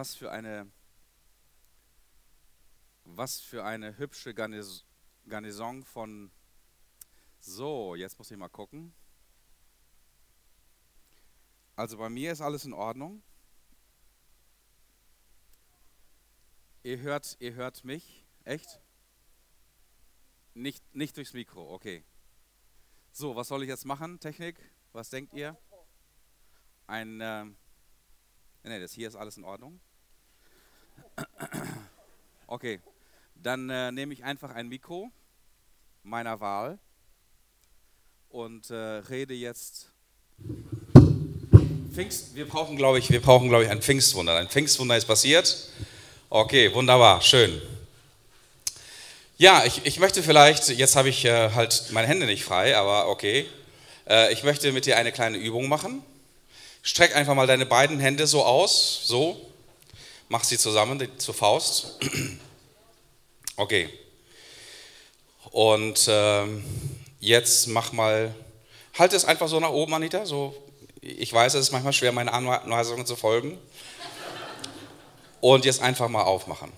Was für eine, was für eine hübsche Garnis Garnison von. So, jetzt muss ich mal gucken. Also bei mir ist alles in Ordnung. Ihr hört, ihr hört mich, echt? Nicht, nicht durchs Mikro, okay. So, was soll ich jetzt machen, Technik? Was denkt ihr? Ein, äh, nee, das hier ist alles in Ordnung. Okay, dann äh, nehme ich einfach ein Mikro meiner Wahl und äh, rede jetzt. Pfingst, wir brauchen, glaube ich, wir brauchen, glaube ich, ein Pfingstwunder. Ein Pfingstwunder ist passiert. Okay, wunderbar, schön. Ja, ich, ich möchte vielleicht, jetzt habe ich äh, halt meine Hände nicht frei, aber okay. Äh, ich möchte mit dir eine kleine Übung machen. Streck einfach mal deine beiden Hände so aus, so. Mach sie zusammen zur Faust. Okay. Und ähm, jetzt mach mal, halt es einfach so nach oben, Anita. So, ich weiß, es ist manchmal schwer, meine Anweisungen zu folgen und jetzt einfach mal aufmachen.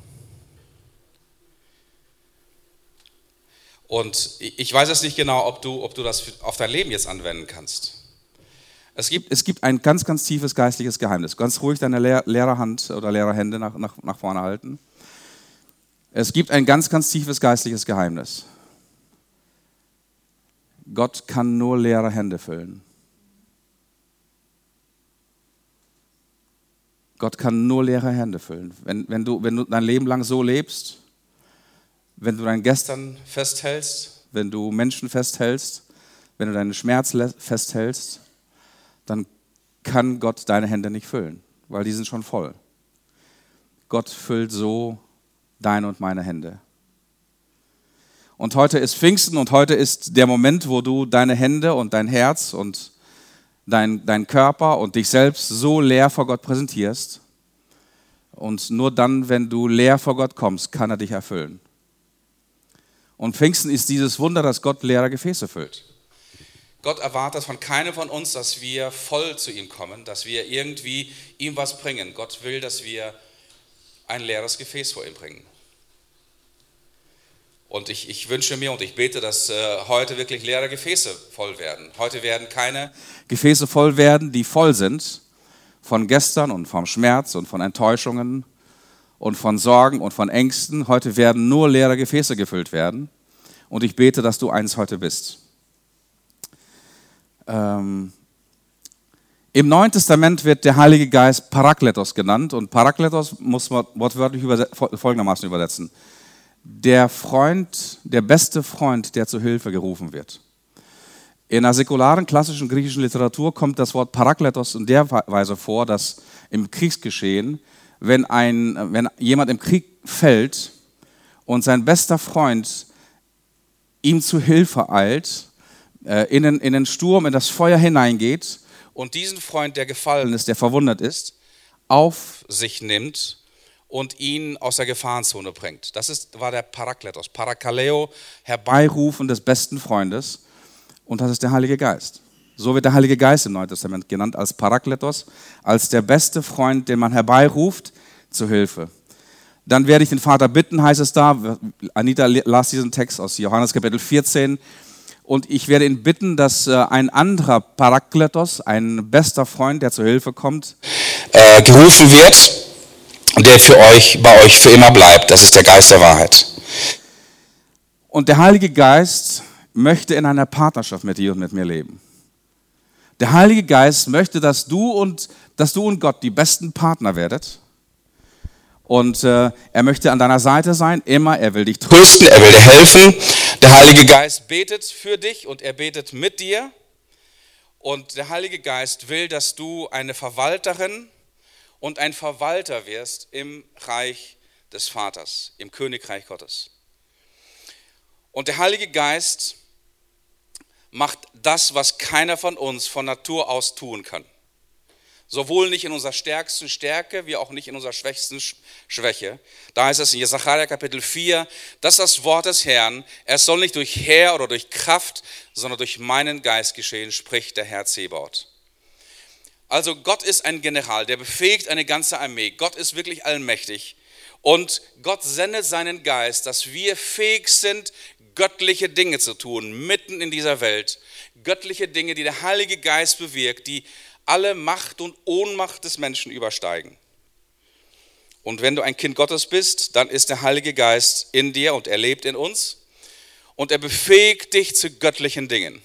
Und ich weiß jetzt nicht genau, ob du, ob du das auf dein Leben jetzt anwenden kannst. Es gibt, es gibt ein ganz, ganz tiefes geistliches Geheimnis. Ganz ruhig deine Lehr Lehrerhand oder Lehrerhände nach, nach, nach vorne halten. Es gibt ein ganz, ganz tiefes geistliches Geheimnis. Gott kann nur leere Hände füllen. Gott kann nur leere Hände füllen. Wenn, wenn, du, wenn du dein Leben lang so lebst, wenn du dein Gestern festhältst, wenn du Menschen festhältst, wenn du deinen Schmerz festhältst, dann kann Gott deine Hände nicht füllen, weil die sind schon voll. Gott füllt so deine und meine Hände. Und heute ist Pfingsten und heute ist der Moment, wo du deine Hände und dein Herz und dein, dein Körper und dich selbst so leer vor Gott präsentierst. Und nur dann, wenn du leer vor Gott kommst, kann er dich erfüllen. Und Pfingsten ist dieses Wunder, dass Gott leere Gefäße füllt. Gott erwartet von keinem von uns, dass wir voll zu ihm kommen, dass wir irgendwie ihm was bringen. Gott will, dass wir ein leeres Gefäß vor ihm bringen. Und ich, ich, wünsche mir und ich bete, dass äh, heute wirklich leere Gefäße voll werden. Heute werden keine Gefäße voll werden, die voll sind von gestern und vom Schmerz und von Enttäuschungen und von Sorgen und von Ängsten. Heute werden nur leere Gefäße gefüllt werden. Und ich bete, dass du eins heute bist. Ähm, Im Neuen Testament wird der Heilige Geist Parakletos genannt und Parakletos muss man wortwörtlich überse folgendermaßen übersetzen der Freund, der beste Freund, der zur Hilfe gerufen wird. In der säkularen klassischen griechischen Literatur kommt das Wort Parakletos in der Weise vor, dass im Kriegsgeschehen, wenn, ein, wenn jemand im Krieg fällt und sein bester Freund ihm zu Hilfe eilt, in den, in den Sturm, in das Feuer hineingeht und diesen Freund, der gefallen ist, der verwundet ist, auf sich nimmt und ihn aus der Gefahrenzone bringt. Das ist, war der Parakletos, Parakaleo, Herbeirufen des besten Freundes. Und das ist der Heilige Geist. So wird der Heilige Geist im Neuen Testament genannt als Parakletos, als der beste Freund, den man herbeiruft zu Hilfe. Dann werde ich den Vater bitten, heißt es da. Anita las diesen Text aus Johannes Kapitel 14. Und ich werde ihn bitten, dass äh, ein anderer Parakletos, ein bester Freund, der zu Hilfe kommt, äh, gerufen wird und der für euch, bei euch für immer bleibt. Das ist der Geist der Wahrheit. Und der Heilige Geist möchte in einer Partnerschaft mit dir und mit mir leben. Der Heilige Geist möchte, dass du und, dass du und Gott die besten Partner werdet. Und äh, er möchte an deiner Seite sein, immer. Er will dich trösten, er will dir helfen. Der Heilige Geist betet für dich und er betet mit dir. Und der Heilige Geist will, dass du eine Verwalterin und ein Verwalter wirst im Reich des Vaters, im Königreich Gottes. Und der Heilige Geist macht das, was keiner von uns von Natur aus tun kann. Sowohl nicht in unserer stärksten Stärke, wie auch nicht in unserer schwächsten Schwäche. Da heißt es in Jesaja Kapitel 4, das ist das Wort des Herrn. Es soll nicht durch Heer oder durch Kraft, sondern durch meinen Geist geschehen, spricht der Herr Zebaut. Also Gott ist ein General, der befähigt eine ganze Armee. Gott ist wirklich allmächtig. Und Gott sendet seinen Geist, dass wir fähig sind, göttliche Dinge zu tun, mitten in dieser Welt. Göttliche Dinge, die der Heilige Geist bewirkt, die alle Macht und Ohnmacht des Menschen übersteigen. Und wenn du ein Kind Gottes bist, dann ist der Heilige Geist in dir und er lebt in uns und er befähigt dich zu göttlichen Dingen.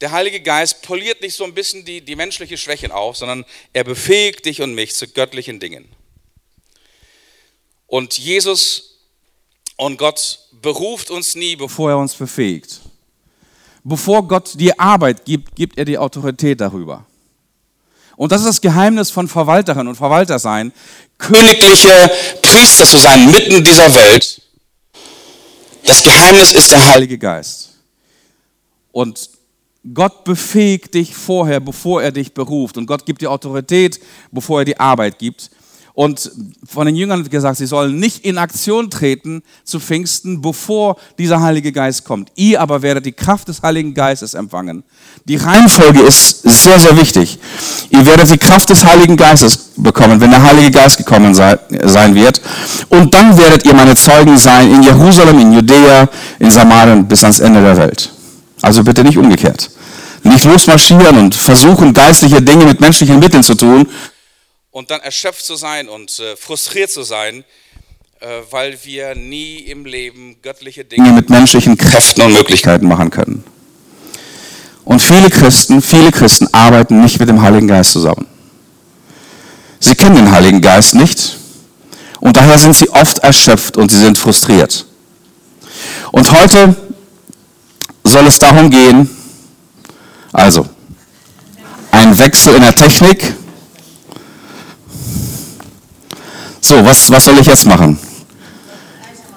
Der Heilige Geist poliert nicht so ein bisschen die, die menschliche Schwächen auf, sondern er befähigt dich und mich zu göttlichen Dingen. Und Jesus und Gott beruft uns nie, bevor er uns befähigt. Bevor Gott dir Arbeit gibt, gibt er die Autorität darüber. Und das ist das Geheimnis von Verwalterin und Verwalter sein, königliche Priester zu sein, mitten in dieser Welt. Das Geheimnis ist der Heilige Geist. Und Gott befähigt dich vorher, bevor er dich beruft. Und Gott gibt dir Autorität, bevor er die Arbeit gibt. Und von den Jüngern wird gesagt, sie sollen nicht in Aktion treten zu Pfingsten, bevor dieser Heilige Geist kommt. Ihr aber werdet die Kraft des Heiligen Geistes empfangen. Die Reihenfolge ist sehr, sehr wichtig. Ihr werdet die Kraft des Heiligen Geistes bekommen, wenn der Heilige Geist gekommen sei, sein wird. Und dann werdet ihr meine Zeugen sein in Jerusalem, in Judäa, in Samarien bis ans Ende der Welt. Also bitte nicht umgekehrt. Nicht losmarschieren und versuchen, geistliche Dinge mit menschlichen Mitteln zu tun, und dann erschöpft zu sein und äh, frustriert zu sein, äh, weil wir nie im Leben göttliche Dinge mit menschlichen Kräften und Möglichkeiten machen können. Und viele Christen, viele Christen arbeiten nicht mit dem Heiligen Geist zusammen. Sie kennen den Heiligen Geist nicht und daher sind sie oft erschöpft und sie sind frustriert. Und heute soll es darum gehen, also ein Wechsel in der Technik, So, was, was soll ich jetzt machen?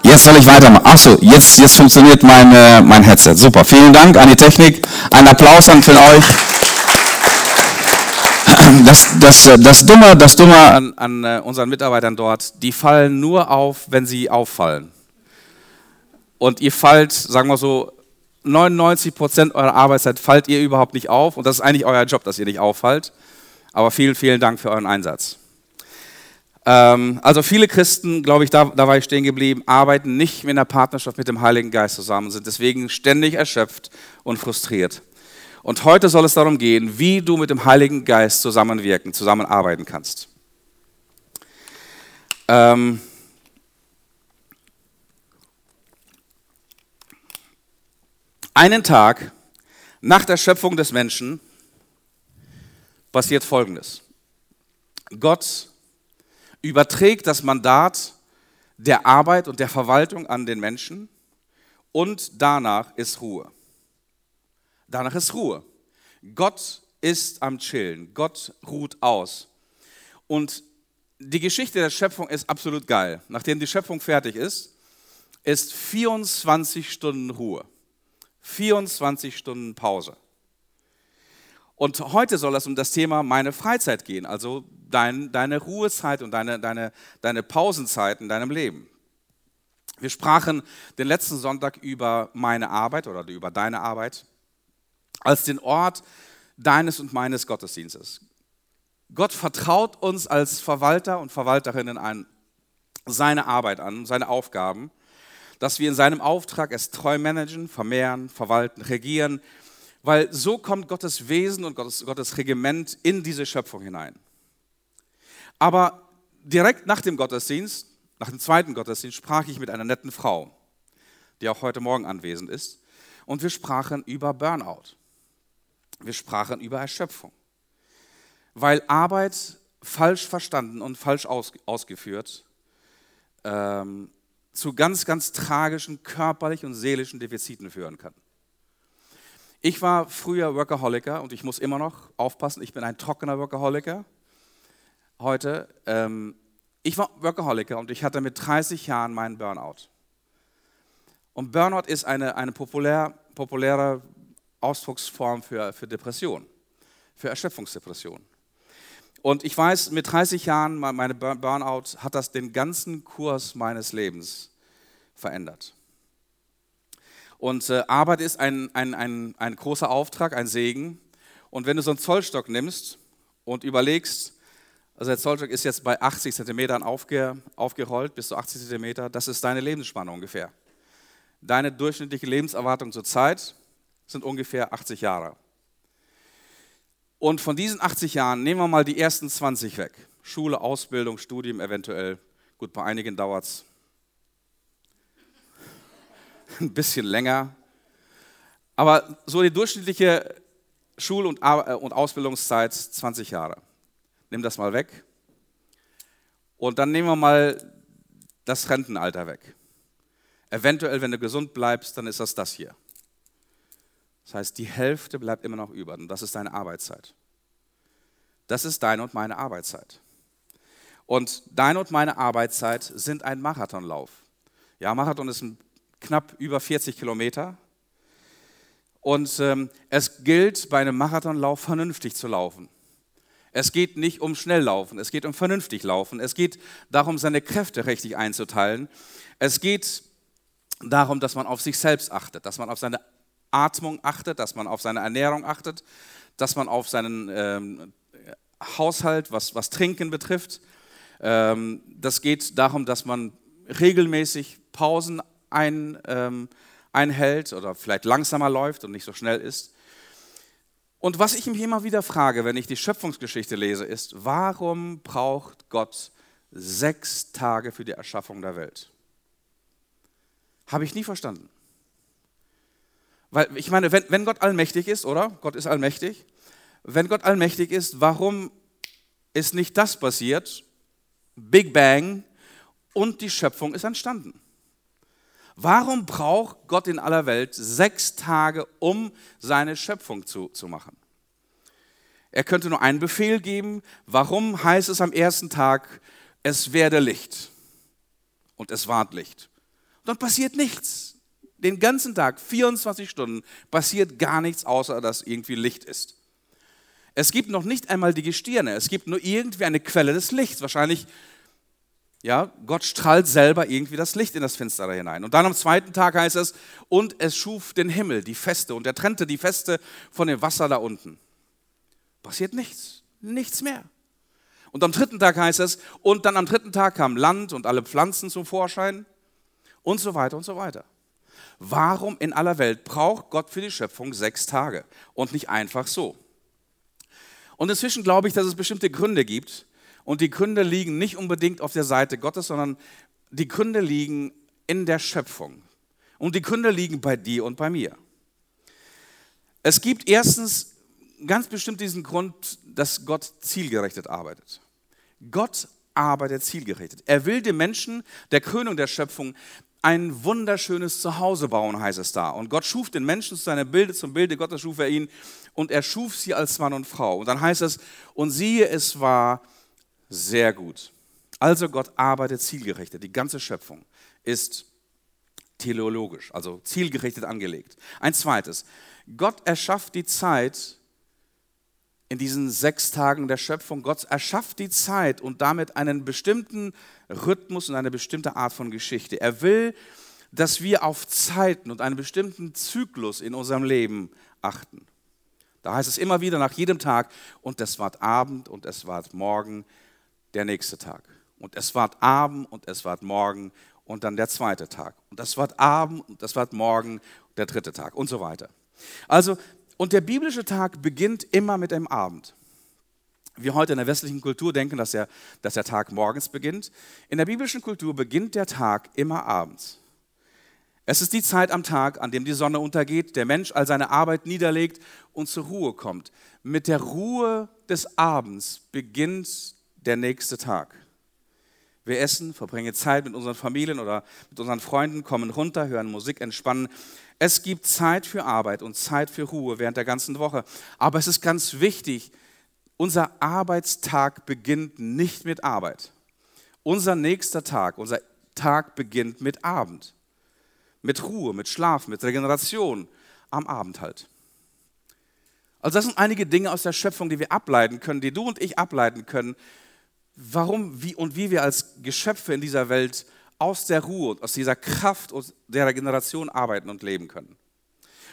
Jetzt soll ich weitermachen. Achso, jetzt, jetzt funktioniert mein, äh, mein Headset. Super. Vielen Dank an die Technik. Ein Applaus an für euch. Das, das, das Dumme, das Dumme an, an äh, unseren Mitarbeitern dort, die fallen nur auf, wenn sie auffallen. Und ihr fallt, sagen wir so, 99 Prozent eurer Arbeitszeit fallt ihr überhaupt nicht auf. Und das ist eigentlich euer Job, dass ihr nicht auffallt. Aber vielen, vielen Dank für euren Einsatz. Ähm, also viele Christen, glaube ich, da, da war ich stehen geblieben, arbeiten nicht in der Partnerschaft mit dem Heiligen Geist zusammen, sind deswegen ständig erschöpft und frustriert. Und heute soll es darum gehen, wie du mit dem Heiligen Geist zusammenwirken, zusammenarbeiten kannst. Ähm, einen Tag nach der Schöpfung des Menschen passiert Folgendes. Gott überträgt das Mandat der Arbeit und der Verwaltung an den Menschen und danach ist Ruhe. Danach ist Ruhe. Gott ist am Chillen. Gott ruht aus. Und die Geschichte der Schöpfung ist absolut geil. Nachdem die Schöpfung fertig ist, ist 24 Stunden Ruhe. 24 Stunden Pause. Und heute soll es um das Thema meine Freizeit gehen, also dein, deine Ruhezeit und deine, deine, deine Pausenzeit in deinem Leben. Wir sprachen den letzten Sonntag über meine Arbeit oder über deine Arbeit als den Ort deines und meines Gottesdienstes. Gott vertraut uns als Verwalter und Verwalterinnen an seine Arbeit an, seine Aufgaben, dass wir in seinem Auftrag es treu managen, vermehren, verwalten, regieren, weil so kommt Gottes Wesen und Gottes, Gottes Regiment in diese Schöpfung hinein. Aber direkt nach dem Gottesdienst, nach dem zweiten Gottesdienst, sprach ich mit einer netten Frau, die auch heute Morgen anwesend ist. Und wir sprachen über Burnout. Wir sprachen über Erschöpfung. Weil Arbeit falsch verstanden und falsch aus, ausgeführt ähm, zu ganz, ganz tragischen körperlichen und seelischen Defiziten führen kann. Ich war früher Workaholiker und ich muss immer noch aufpassen, ich bin ein trockener Workaholiker heute. Ähm, ich war Workaholiker und ich hatte mit 30 Jahren meinen Burnout. Und Burnout ist eine, eine populär, populäre Ausdrucksform für, für Depression, für Erschöpfungsdepression. Und ich weiß, mit 30 Jahren, meine Burnout, hat das den ganzen Kurs meines Lebens verändert. Und äh, Arbeit ist ein, ein, ein, ein großer Auftrag, ein Segen. Und wenn du so einen Zollstock nimmst und überlegst, also der Zollstock ist jetzt bei 80 Zentimetern aufge, aufgerollt, bis zu 80 Zentimeter, das ist deine Lebensspanne ungefähr. Deine durchschnittliche Lebenserwartung zurzeit sind ungefähr 80 Jahre. Und von diesen 80 Jahren nehmen wir mal die ersten 20 weg. Schule, Ausbildung, Studium eventuell. Gut, bei einigen dauert es ein bisschen länger. Aber so die durchschnittliche Schul- und, äh, Ausbildungszeit 20 Jahre. Nimm das mal weg. Und dann nehmen wir mal das Rentenalter weg. Eventuell, wenn du gesund bleibst, dann ist das das hier. Das heißt, die Hälfte bleibt immer noch über und das ist deine Arbeitszeit. Das ist deine und meine Arbeitszeit. Und deine und meine Arbeitszeit sind ein Marathonlauf. Ja, Marathon ist knapp über 40 Kilometer. Und ähm, es gilt bei einem Marathonlauf vernünftig zu laufen. Es geht nicht um Schnelllaufen, es geht um vernünftig Laufen. Es geht darum, seine Kräfte richtig einzuteilen. Es geht darum, dass man auf sich selbst achtet, dass man auf seine Atmung achtet, dass man auf seine Ernährung achtet, dass man auf seinen ähm, Haushalt, was, was Trinken betrifft. Ähm, das geht darum, dass man regelmäßig Pausen ein, ähm, einhält oder vielleicht langsamer läuft und nicht so schnell ist. Und was ich mich immer wieder frage, wenn ich die Schöpfungsgeschichte lese, ist, warum braucht Gott sechs Tage für die Erschaffung der Welt? Habe ich nie verstanden. Weil ich meine, wenn, wenn Gott allmächtig ist, oder? Gott ist allmächtig. Wenn Gott allmächtig ist, warum ist nicht das passiert? Big Bang und die Schöpfung ist entstanden. Warum braucht Gott in aller Welt sechs Tage, um seine Schöpfung zu, zu machen? Er könnte nur einen Befehl geben. Warum heißt es am ersten Tag, es werde Licht? Und es ward Licht. Dann passiert nichts den ganzen Tag, 24 Stunden, passiert gar nichts, außer dass irgendwie Licht ist. Es gibt noch nicht einmal die Gestirne, es gibt nur irgendwie eine Quelle des Lichts. Wahrscheinlich, ja, Gott strahlt selber irgendwie das Licht in das Finstere hinein. Und dann am zweiten Tag heißt es, und es schuf den Himmel, die Feste, und er trennte die Feste von dem Wasser da unten. Passiert nichts, nichts mehr. Und am dritten Tag heißt es, und dann am dritten Tag kam Land und alle Pflanzen zum Vorschein und so weiter und so weiter. Warum in aller Welt braucht Gott für die Schöpfung sechs Tage und nicht einfach so? Und inzwischen glaube ich, dass es bestimmte Gründe gibt. Und die Gründe liegen nicht unbedingt auf der Seite Gottes, sondern die Gründe liegen in der Schöpfung. Und die Gründe liegen bei dir und bei mir. Es gibt erstens ganz bestimmt diesen Grund, dass Gott zielgerichtet arbeitet. Gott arbeitet zielgerichtet. Er will den Menschen, der Krönung der Schöpfung, ein wunderschönes Zuhause bauen, heißt es da. Und Gott schuf den Menschen zu seinem Bilde, zum Bilde Gottes schuf er ihn und er schuf sie als Mann und Frau. Und dann heißt es, und siehe, es war sehr gut. Also Gott arbeitet zielgerichtet. Die ganze Schöpfung ist teleologisch, also zielgerichtet angelegt. Ein zweites, Gott erschafft die Zeit in diesen sechs Tagen der Schöpfung. Gott erschafft die Zeit und damit einen bestimmten Rhythmus und eine bestimmte Art von Geschichte. Er will, dass wir auf Zeiten und einen bestimmten Zyklus in unserem Leben achten. Da heißt es immer wieder nach jedem Tag, und es ward Abend und es ward Morgen der nächste Tag. Und es ward Abend und es ward Morgen und dann der zweite Tag. Und es ward Abend und es ward Morgen der dritte Tag und so weiter. Also und der biblische Tag beginnt immer mit einem Abend. Wir heute in der westlichen Kultur denken, dass der, dass der Tag morgens beginnt. In der biblischen Kultur beginnt der Tag immer abends. Es ist die Zeit am Tag, an dem die Sonne untergeht, der Mensch all seine Arbeit niederlegt und zur Ruhe kommt. Mit der Ruhe des Abends beginnt der nächste Tag. Wir essen, verbringen Zeit mit unseren Familien oder mit unseren Freunden, kommen runter, hören Musik, entspannen. Es gibt Zeit für Arbeit und Zeit für Ruhe während der ganzen Woche. Aber es ist ganz wichtig, unser Arbeitstag beginnt nicht mit Arbeit. Unser nächster Tag, unser Tag beginnt mit Abend. Mit Ruhe, mit Schlaf, mit Regeneration. Am Abend halt. Also das sind einige Dinge aus der Schöpfung, die wir ableiten können, die du und ich ableiten können, warum wie und wie wir als Geschöpfe in dieser Welt aus der Ruhe, aus dieser Kraft aus der Regeneration arbeiten und leben können.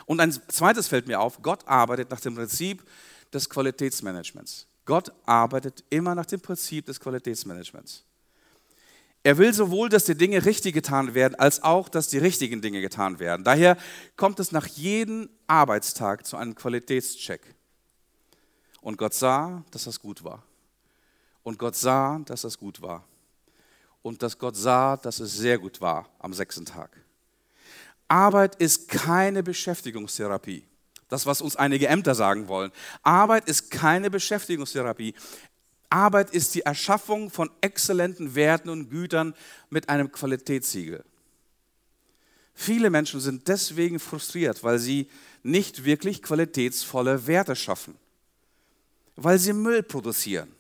Und ein zweites fällt mir auf, Gott arbeitet nach dem Prinzip, des Qualitätsmanagements. Gott arbeitet immer nach dem Prinzip des Qualitätsmanagements. Er will sowohl, dass die Dinge richtig getan werden, als auch, dass die richtigen Dinge getan werden. Daher kommt es nach jedem Arbeitstag zu einem Qualitätscheck. Und Gott sah, dass das gut war. Und Gott sah, dass das gut war. Und dass Gott sah, dass es sehr gut war am sechsten Tag. Arbeit ist keine Beschäftigungstherapie. Das, was uns einige Ämter sagen wollen. Arbeit ist keine Beschäftigungstherapie. Arbeit ist die Erschaffung von exzellenten Werten und Gütern mit einem Qualitätssiegel. Viele Menschen sind deswegen frustriert, weil sie nicht wirklich qualitätsvolle Werte schaffen, weil sie Müll produzieren.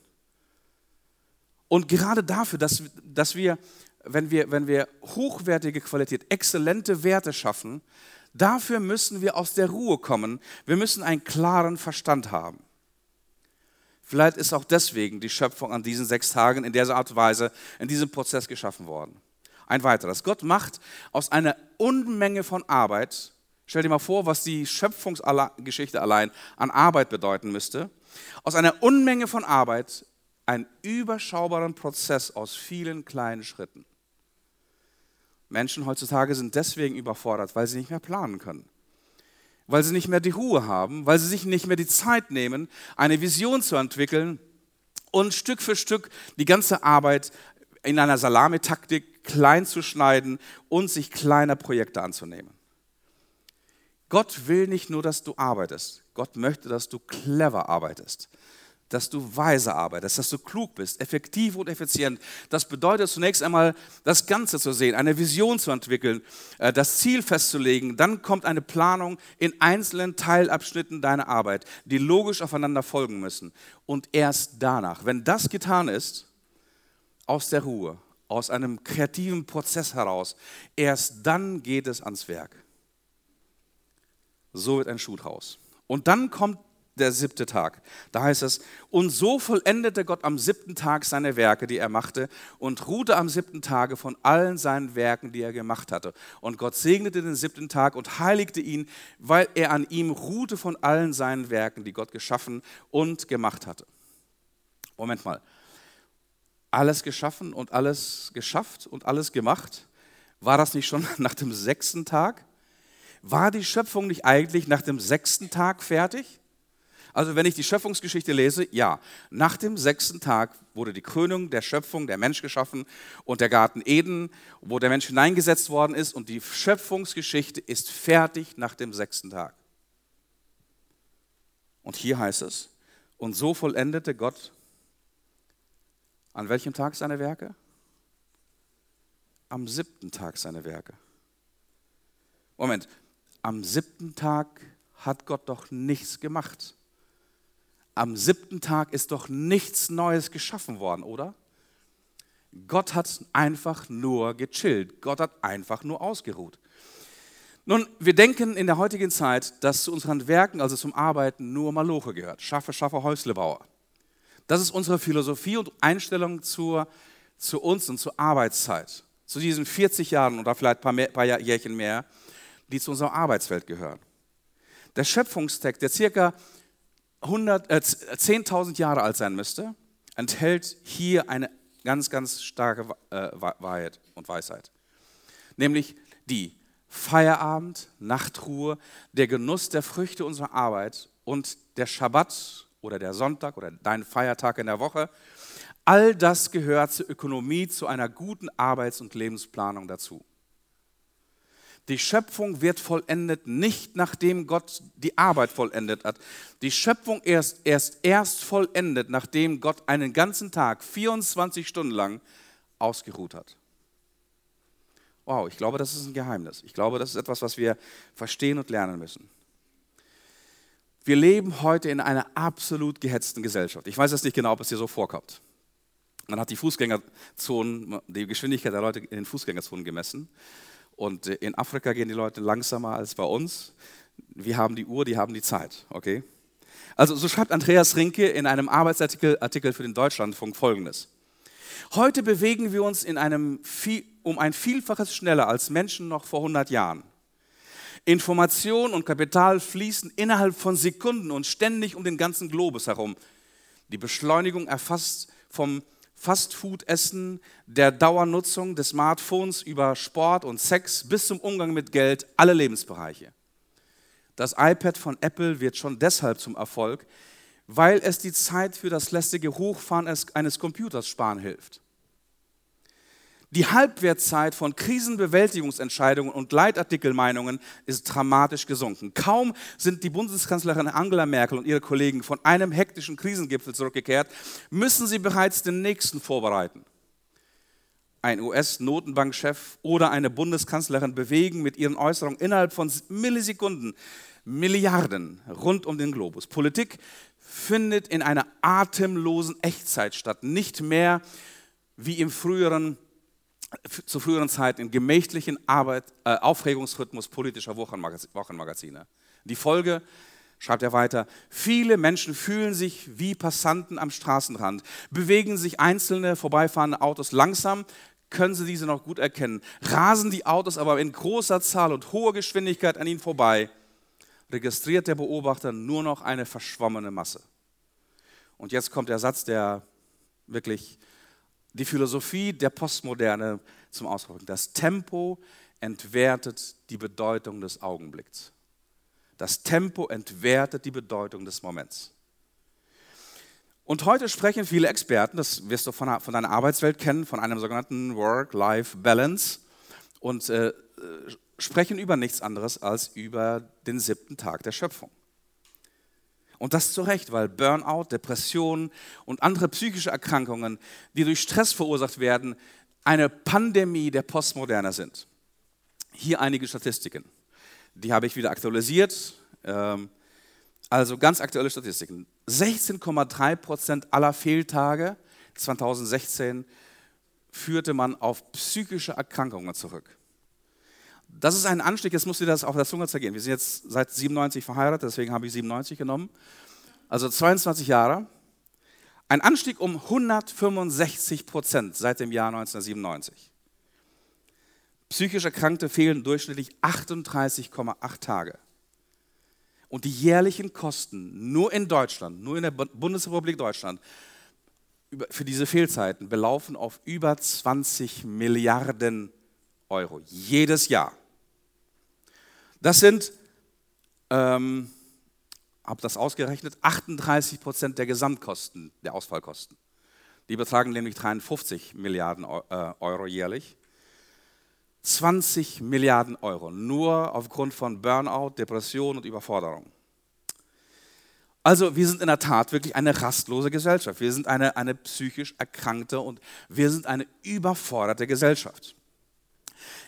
Und gerade dafür, dass, dass wir, wenn wir, wenn wir hochwertige Qualität, exzellente Werte schaffen, dafür müssen wir aus der Ruhe kommen. Wir müssen einen klaren Verstand haben. Vielleicht ist auch deswegen die Schöpfung an diesen sechs Tagen in dieser Art und Weise, in diesem Prozess geschaffen worden. Ein weiteres. Gott macht aus einer Unmenge von Arbeit, stell dir mal vor, was die Schöpfungsgeschichte allein an Arbeit bedeuten müsste, aus einer Unmenge von Arbeit einen überschaubaren Prozess aus vielen kleinen Schritten. Menschen heutzutage sind deswegen überfordert, weil sie nicht mehr planen können weil sie nicht mehr die Ruhe haben, weil sie sich nicht mehr die Zeit nehmen, eine Vision zu entwickeln und Stück für Stück die ganze Arbeit in einer Salamitaktik klein zu schneiden und sich kleiner Projekte anzunehmen. Gott will nicht nur, dass du arbeitest. Gott möchte, dass du clever arbeitest dass du weise arbeitest, dass du klug bist, effektiv und effizient. Das bedeutet zunächst einmal, das Ganze zu sehen, eine Vision zu entwickeln, äh, das Ziel festzulegen. Dann kommt eine Planung in einzelnen Teilabschnitten deiner Arbeit, die logisch aufeinander folgen müssen. Und erst danach, wenn das getan ist, aus der Ruhe, aus einem kreativen Prozess heraus, erst dann geht es ans Werk. So wird ein Schuh. Und dann kommt der siebte Tag. Da heißt es, und so vollendete Gott am siebten Tag seine Werke, die er machte, und ruhte am siebten Tage von allen seinen Werken, die er gemacht hatte. Und Gott segnete den siebten Tag und heiligte ihn, weil er an ihm ruhte von allen seinen Werken, die Gott geschaffen und gemacht hatte. Moment mal. Alles geschaffen und alles geschafft und alles gemacht? War das nicht schon nach dem sechsten Tag? War die Schöpfung nicht eigentlich nach dem sechsten Tag fertig? Also wenn ich die Schöpfungsgeschichte lese, ja, nach dem sechsten Tag wurde die Krönung der Schöpfung, der Mensch geschaffen und der Garten Eden, wo der Mensch hineingesetzt worden ist und die Schöpfungsgeschichte ist fertig nach dem sechsten Tag. Und hier heißt es, und so vollendete Gott an welchem Tag seine Werke? Am siebten Tag seine Werke. Moment, am siebten Tag hat Gott doch nichts gemacht am siebten Tag ist doch nichts Neues geschaffen worden, oder? Gott hat einfach nur gechillt. Gott hat einfach nur ausgeruht. Nun, wir denken in der heutigen Zeit, dass zu unseren Werken, also zum Arbeiten, nur Maloche gehört. Schaffe, schaffe, Häuslebauer. Das ist unsere Philosophie und Einstellung zur, zu uns und zur Arbeitszeit. Zu diesen 40 Jahren oder vielleicht ein paar, paar Jährchen mehr, die zu unserer Arbeitswelt gehören. Der Schöpfungstext, der circa 100, äh, 10.000 Jahre alt sein müsste, enthält hier eine ganz, ganz starke äh, Wahrheit und Weisheit. Nämlich die Feierabend, Nachtruhe, der Genuss der Früchte unserer Arbeit und der Schabbat oder der Sonntag oder dein Feiertag in der Woche, all das gehört zur Ökonomie, zu einer guten Arbeits- und Lebensplanung dazu. Die Schöpfung wird vollendet nicht nachdem Gott die Arbeit vollendet hat. Die Schöpfung erst erst erst vollendet, nachdem Gott einen ganzen Tag, 24 Stunden lang ausgeruht hat. Wow, ich glaube, das ist ein Geheimnis. Ich glaube, das ist etwas, was wir verstehen und lernen müssen. Wir leben heute in einer absolut gehetzten Gesellschaft. Ich weiß jetzt nicht genau, ob es dir so vorkommt. Man hat die Fußgängerzonen, die Geschwindigkeit der Leute in den Fußgängerzonen gemessen. Und äh, in Afrika gehen die Leute langsamer als bei uns. Wir haben die Uhr, die haben die Zeit, okay? Also so schreibt Andreas Rinke in einem Arbeitsartikel Artikel für den Deutschlandfunk folgendes. Heute bewegen wir uns in einem, um ein Vielfaches schneller als Menschen noch vor 100 Jahren. Information und Kapital fließen innerhalb von Sekunden und ständig um den ganzen Globus herum. Die Beschleunigung erfasst vom Fastfood-Essen, der Dauernutzung des Smartphones über Sport und Sex bis zum Umgang mit Geld alle Lebensbereiche. Das iPad von Apple wird schon deshalb zum Erfolg, weil es die Zeit für das lästige Hochfahren eines Computers sparen hilft. Die Halbwertzeit von Krisenbewältigungsentscheidungen und Leitartikelmeinungen ist dramatisch gesunken. Kaum sind die Bundeskanzlerin Angela Merkel und ihre Kollegen von einem hektischen Krisengipfel zurückgekehrt, müssen sie bereits den nächsten vorbereiten. Ein US-Notenbankchef oder eine Bundeskanzlerin bewegen mit ihren Äußerungen innerhalb von Millisekunden Milliarden rund um den Globus. Politik findet in einer atemlosen Echtzeit statt, nicht mehr wie im früheren zu früheren Zeiten in gemächlichen Arbeit, äh, Aufregungsrhythmus politischer Wochenmagazine. Die Folge, schreibt er weiter, viele Menschen fühlen sich wie Passanten am Straßenrand, bewegen sich einzelne vorbeifahrende Autos langsam, können sie diese noch gut erkennen, rasen die Autos aber in großer Zahl und hoher Geschwindigkeit an ihnen vorbei, registriert der Beobachter nur noch eine verschwommene Masse. Und jetzt kommt der Satz, der wirklich die Philosophie der Postmoderne zum Ausdruck. Das Tempo entwertet die Bedeutung des Augenblicks. Das Tempo entwertet die Bedeutung des Moments. Und heute sprechen viele Experten, das wirst du von, von deiner Arbeitswelt kennen, von einem sogenannten Work-Life-Balance und äh, sprechen über nichts anderes als über den siebten Tag der Schöpfung. Und das zu Recht, weil Burnout, Depressionen und andere psychische Erkrankungen, die durch Stress verursacht werden, eine Pandemie der Postmoderne sind. Hier einige Statistiken. Die habe ich wieder aktualisiert. Ähm, also ganz aktuelle Statistiken. 16,3 Prozent aller Fehltage 2016 führte man auf psychische Erkrankungen zurück. Das ist ein Anstieg, jetzt musst du dir das auf der Zunge zergehen. Wir sind jetzt seit 97 verheiratet, deswegen habe ich 97 genommen. Also 22 Jahre. Ein Anstieg um 165 Prozent seit dem Jahr 1997. Psychisch Erkrankte fehlen durchschnittlich 38,8 Tage. Und die jährlichen Kosten nur in Deutschland, nur in der Bundesrepublik Deutschland, für diese Fehlzeiten belaufen auf über 20 Milliarden Euro jedes Jahr. Das sind, ähm, habe das ausgerechnet, 38 Prozent der Gesamtkosten, der Ausfallkosten. Die betragen nämlich 53 Milliarden äh, Euro jährlich. 20 Milliarden Euro, nur aufgrund von Burnout, Depression und Überforderung. Also wir sind in der Tat wirklich eine rastlose Gesellschaft. Wir sind eine, eine psychisch erkrankte und wir sind eine überforderte Gesellschaft.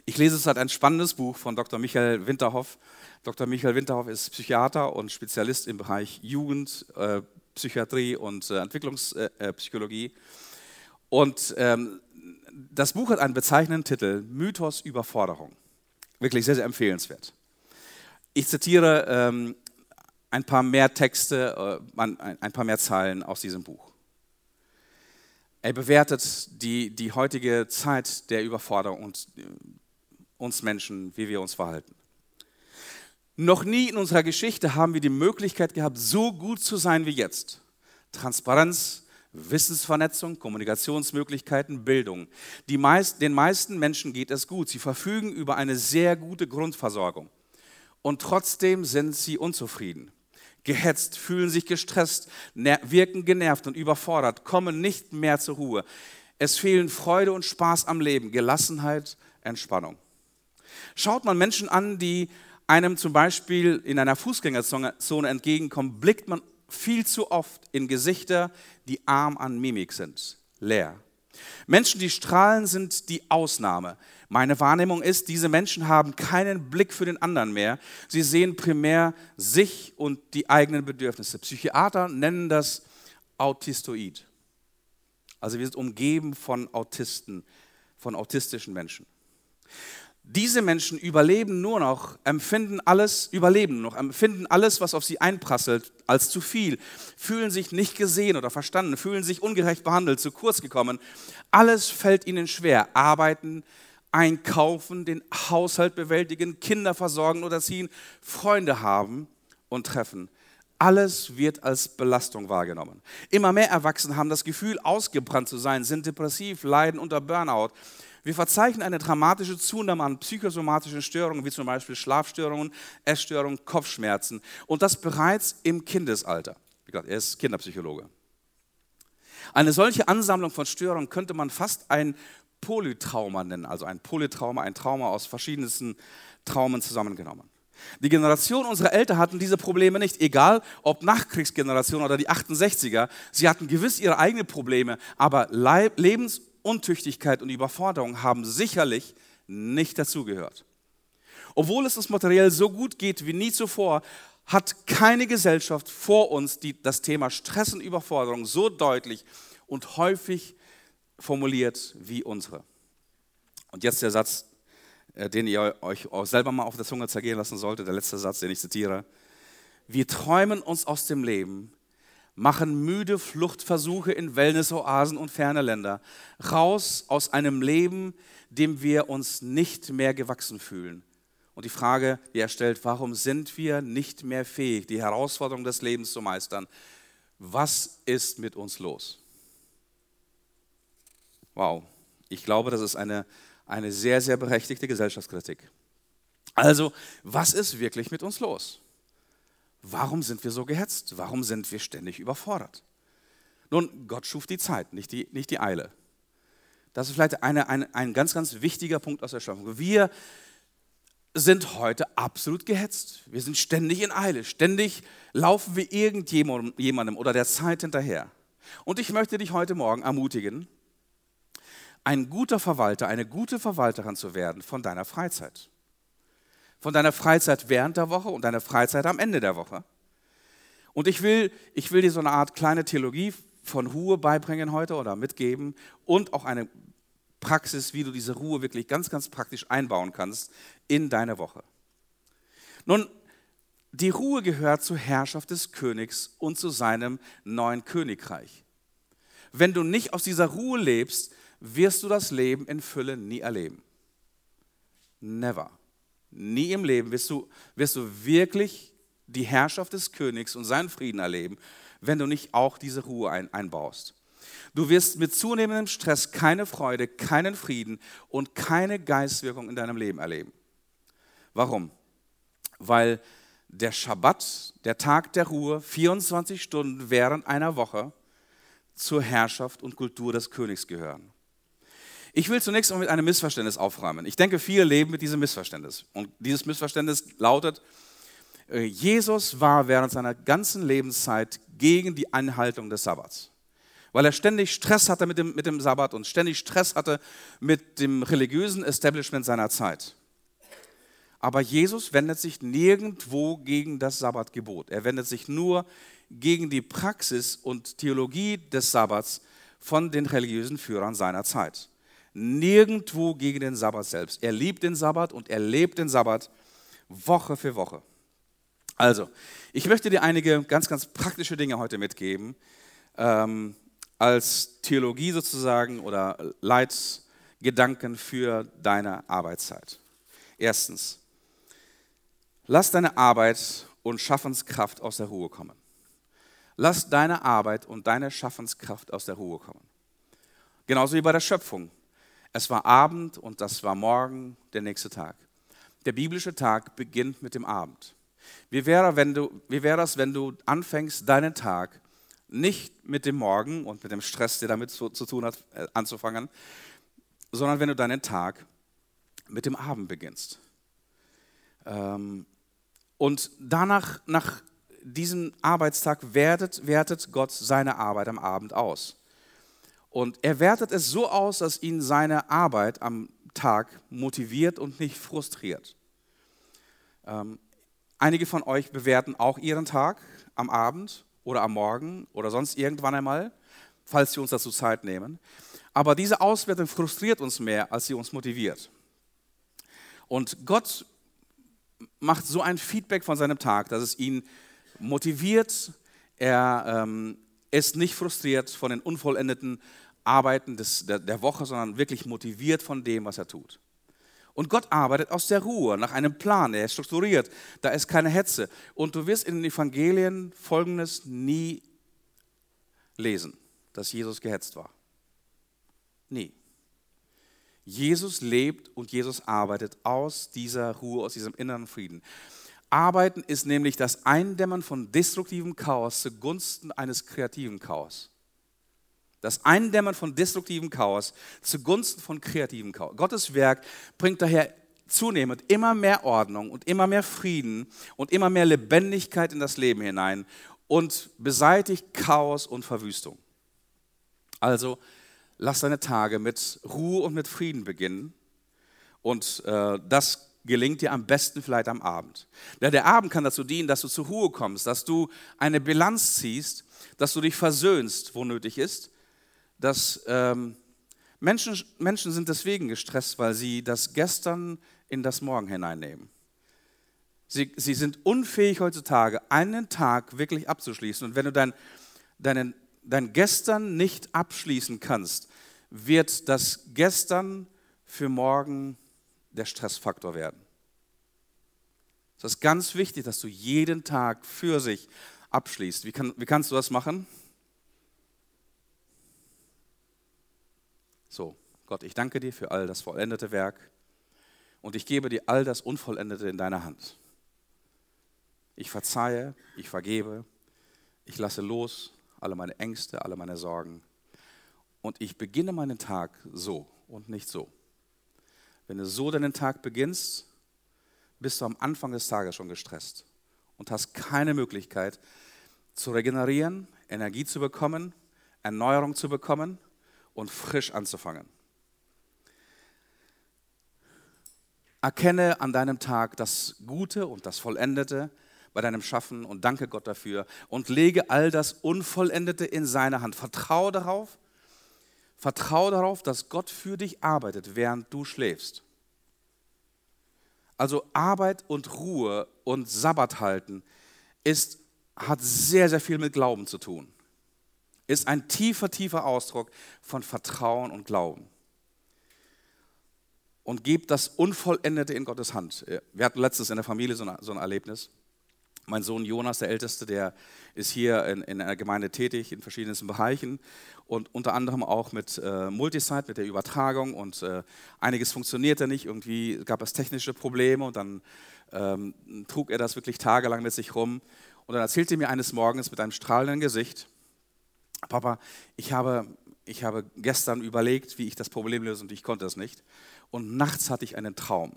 Ich lese zurzeit ein spannendes Buch von Dr. Michael Winterhoff. Dr. Michael Winterhoff ist Psychiater und Spezialist im Bereich Jugend, äh, Psychiatrie und äh, Entwicklungspsychologie. Äh, und ähm, das Buch hat einen bezeichnenden Titel, Mythos Überforderung. Wirklich sehr, sehr empfehlenswert. Ich zitiere ähm, ein paar mehr Texte, äh, ein paar mehr Zeilen aus diesem Buch. Er bewertet die, die heutige Zeit der Überforderung und äh, uns Menschen, wie wir uns verhalten. Noch nie in unserer Geschichte haben wir die Möglichkeit gehabt, so gut zu sein wie jetzt. Transparenz, Wissensvernetzung, Kommunikationsmöglichkeiten, Bildung. Meist, den meisten Menschen geht es gut. Sie verfügen über eine sehr gute Grundversorgung. Und trotzdem sind sie unzufrieden, gehetzt, fühlen sich gestresst, wirken genervt und überfordert, kommen nicht mehr zur Ruhe. Es fehlen Freude und Spaß am Leben, Gelassenheit, Entspannung. Schaut man Menschen an, die einem zum Beispiel in einer Fußgängerzone entgegenkommen, blickt man viel zu oft in Gesichter, die arm an Mimik sind, leer. Menschen, die strahlen, sind die Ausnahme. Meine Wahrnehmung ist, diese Menschen haben keinen Blick für den anderen mehr. Sie sehen primär sich und die eigenen Bedürfnisse. Psychiater nennen das Autistoid. Also wir sind umgeben von Autisten, von autistischen Menschen. Diese Menschen überleben nur noch, empfinden alles, überleben noch, empfinden alles, was auf sie einprasselt, als zu viel, fühlen sich nicht gesehen oder verstanden, fühlen sich ungerecht behandelt, zu kurz gekommen. Alles fällt ihnen schwer. Arbeiten, einkaufen, den Haushalt bewältigen, Kinder versorgen oder ziehen, Freunde haben und treffen. Alles wird als Belastung wahrgenommen. Immer mehr Erwachsene haben das Gefühl, ausgebrannt zu sein, sind depressiv, leiden unter Burnout. Wir verzeichnen eine dramatische Zunahme an psychosomatischen Störungen, wie zum Beispiel Schlafstörungen, Essstörungen, Kopfschmerzen. Und das bereits im Kindesalter. Wie gesagt, er ist Kinderpsychologe. Eine solche Ansammlung von Störungen könnte man fast ein Polytrauma nennen, also ein Polytrauma, ein Trauma aus verschiedensten Traumen zusammengenommen. Die Generation unserer Eltern hatten diese Probleme nicht, egal ob Nachkriegsgeneration oder die 68er. Sie hatten gewiss ihre eigenen Probleme, aber Lebensuntüchtigkeit und Überforderung haben sicherlich nicht dazugehört. Obwohl es uns materiell so gut geht wie nie zuvor, hat keine Gesellschaft vor uns die, das Thema Stress und Überforderung so deutlich und häufig formuliert wie unsere. Und jetzt der Satz, äh, den ihr euch selber mal auf der Zunge zergehen lassen solltet, der letzte Satz, den ich zitiere. Wir träumen uns aus dem Leben, machen müde Fluchtversuche in Wellnessoasen und ferne Länder, raus aus einem Leben, dem wir uns nicht mehr gewachsen fühlen. Und die Frage, die er stellt, warum sind wir nicht mehr fähig, die Herausforderung des Lebens zu meistern? Was ist mit uns los? Wow, ich glaube, das ist eine eine sehr, sehr berechtigte Gesellschaftskritik. Also, was ist wirklich mit uns los? Warum sind wir so gehetzt? Warum sind wir ständig überfordert? Nun, Gott schuf die Zeit, nicht die, nicht die Eile. Das ist vielleicht eine, eine, ein ganz, ganz wichtiger Punkt aus der Schöpfung. Wir sind heute absolut gehetzt. Wir sind ständig in Eile. Ständig laufen wir irgendjemandem oder der Zeit hinterher. Und ich möchte dich heute Morgen ermutigen, ein guter Verwalter, eine gute Verwalterin zu werden von deiner Freizeit. Von deiner Freizeit während der Woche und deiner Freizeit am Ende der Woche. Und ich will, ich will dir so eine Art kleine Theologie von Ruhe beibringen heute oder mitgeben und auch eine Praxis, wie du diese Ruhe wirklich ganz, ganz praktisch einbauen kannst in deine Woche. Nun, die Ruhe gehört zur Herrschaft des Königs und zu seinem neuen Königreich. Wenn du nicht aus dieser Ruhe lebst, wirst du das Leben in Fülle nie erleben. Never. Nie im Leben wirst du, wirst du wirklich die Herrschaft des Königs und seinen Frieden erleben, wenn du nicht auch diese Ruhe ein, einbaust. Du wirst mit zunehmendem Stress keine Freude, keinen Frieden und keine Geistwirkung in deinem Leben erleben. Warum? Weil der Schabbat, der Tag der Ruhe, 24 Stunden während einer Woche zur Herrschaft und Kultur des Königs gehören. Ich will zunächst mal mit einem Missverständnis aufräumen. Ich denke, viele leben mit diesem Missverständnis. Und dieses Missverständnis lautet, äh, Jesus war während seiner ganzen Lebenszeit gegen die Einhaltung des Sabbats. Weil er ständig Stress hatte mit dem, mit dem Sabbat und ständig Stress hatte mit dem religiösen Establishment seiner Zeit. Aber Jesus wendet sich nirgendwo gegen das Sabbatgebot. Er wendet sich nur gegen die Praxis und Theologie des Sabbats von den religiösen Führern seiner Zeit nirgendwo gegen den Sabbat selbst. Er liebt den Sabbat und er lebt den Sabbat Woche für Woche. Also, ich möchte dir einige ganz, ganz praktische Dinge heute mitgeben, ähm, als Theologie sozusagen oder Leitgedanken für deine Arbeitszeit. Erstens, lass deine Arbeit und Schaffenskraft aus der Ruhe kommen. Lass deine Arbeit und deine Schaffenskraft aus der Ruhe kommen. Genauso wie bei der Schöpfung. Es war Abend und das war morgen der nächste Tag. Der biblische Tag beginnt mit dem Abend. Wie wäre, wenn du, wie wäre es, wenn du anfängst, deinen Tag nicht mit dem Morgen und mit dem Stress, der damit zu, zu tun hat, äh, anzufangen, sondern wenn du deinen Tag mit dem Abend beginnst. Ähm, und danach, nach diesem Arbeitstag, wertet, wertet Gott seine Arbeit am Abend aus. Und er wertet es so aus, dass ihn seine Arbeit am Tag motiviert und nicht frustriert. Ähm, einige von euch bewerten auch ihren Tag am Abend oder am Morgen oder sonst irgendwann einmal, falls sie uns dazu Zeit nehmen. Aber diese Auswertung frustriert uns mehr, als sie uns motiviert. Und Gott macht so ein Feedback von seinem Tag, dass es ihn motiviert. Er ähm, ist nicht frustriert von den unvollendeten Arbeiten des, der, der Woche, sondern wirklich motiviert von dem, was er tut. Und Gott arbeitet aus der Ruhe, nach einem Plan, er ist strukturiert, da ist keine Hetze. Und du wirst in den Evangelien Folgendes nie lesen, dass Jesus gehetzt war. Nie. Jesus lebt und Jesus arbeitet aus dieser Ruhe, aus diesem inneren Frieden. Arbeiten ist nämlich das Eindämmen von destruktivem Chaos zugunsten eines kreativen Chaos. Das Eindämmen von destruktivem Chaos zugunsten von kreativem Chaos. Gottes Werk bringt daher zunehmend immer mehr Ordnung und immer mehr Frieden und immer mehr Lebendigkeit in das Leben hinein und beseitigt Chaos und Verwüstung. Also lass deine Tage mit Ruhe und mit Frieden beginnen und äh, das gelingt dir am besten vielleicht am Abend. Ja, der Abend kann dazu dienen, dass du zur Ruhe kommst, dass du eine Bilanz ziehst, dass du dich versöhnst, wo nötig ist. Dass ähm, Menschen, Menschen sind deswegen gestresst, weil sie das Gestern in das Morgen hineinnehmen. Sie, sie sind unfähig heutzutage, einen Tag wirklich abzuschließen. Und wenn du dein, deinen, dein Gestern nicht abschließen kannst, wird das Gestern für morgen der Stressfaktor werden. Es ist ganz wichtig, dass du jeden Tag für sich abschließt. Wie, kann, wie kannst du das machen? So, Gott, ich danke dir für all das vollendete Werk und ich gebe dir all das Unvollendete in deine Hand. Ich verzeihe, ich vergebe, ich lasse los alle meine Ängste, alle meine Sorgen und ich beginne meinen Tag so und nicht so. Wenn du so deinen Tag beginnst, bist du am Anfang des Tages schon gestresst und hast keine Möglichkeit zu regenerieren, Energie zu bekommen, Erneuerung zu bekommen und frisch anzufangen. Erkenne an deinem Tag das Gute und das Vollendete bei deinem Schaffen und danke Gott dafür und lege all das Unvollendete in seine Hand. Vertraue darauf, Vertraue darauf, dass Gott für dich arbeitet, während du schläfst. Also Arbeit und Ruhe und Sabbat halten ist, hat sehr, sehr viel mit Glauben zu tun. Ist ein tiefer, tiefer Ausdruck von Vertrauen und Glauben. Und gebt das Unvollendete in Gottes Hand. Wir hatten letztens in der Familie so ein, so ein Erlebnis. Mein Sohn Jonas, der Älteste, der ist hier in, in einer Gemeinde tätig in verschiedensten Bereichen und unter anderem auch mit äh, Multisite, mit der Übertragung und äh, einiges funktionierte nicht. Irgendwie gab es technische Probleme und dann ähm, trug er das wirklich tagelang mit sich rum. Und dann erzählte er mir eines Morgens mit einem strahlenden Gesicht, Papa, ich habe, ich habe gestern überlegt, wie ich das Problem löse und ich konnte es nicht. Und nachts hatte ich einen Traum.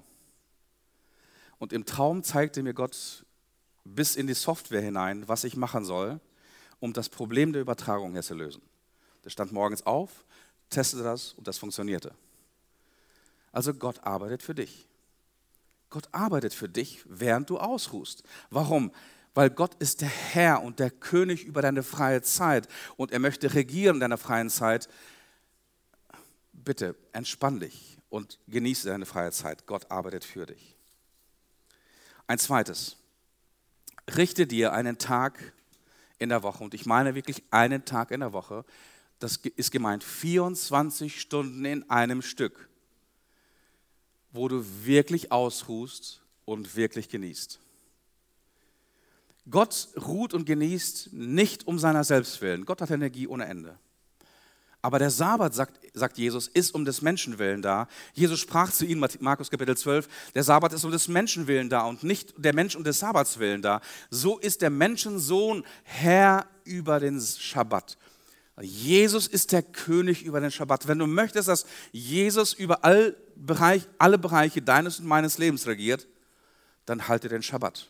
Und im Traum zeigte mir Gott bis in die Software hinein, was ich machen soll, um das Problem der Übertragung hier zu lösen. Der stand morgens auf, testete das und das funktionierte. Also Gott arbeitet für dich. Gott arbeitet für dich, während du ausruhst. Warum? Weil Gott ist der Herr und der König über deine freie Zeit und er möchte regieren in deiner freien Zeit. Bitte entspann dich und genieße deine freie Zeit. Gott arbeitet für dich. Ein zweites richte dir einen Tag in der Woche, und ich meine wirklich einen Tag in der Woche, das ist gemeint 24 Stunden in einem Stück, wo du wirklich ausruhst und wirklich genießt. Gott ruht und genießt nicht um seiner selbst willen. Gott hat Energie ohne Ende. Aber der Sabbat, sagt, sagt Jesus, ist um des Menschen willen da. Jesus sprach zu ihnen, Markus Kapitel 12, der Sabbat ist um des Menschen willen da und nicht der Mensch um des Sabbats willen da. So ist der Menschensohn Herr über den Schabbat. Jesus ist der König über den Schabbat. Wenn du möchtest, dass Jesus über all Bereich, alle Bereiche deines und meines Lebens regiert, dann halte den Schabbat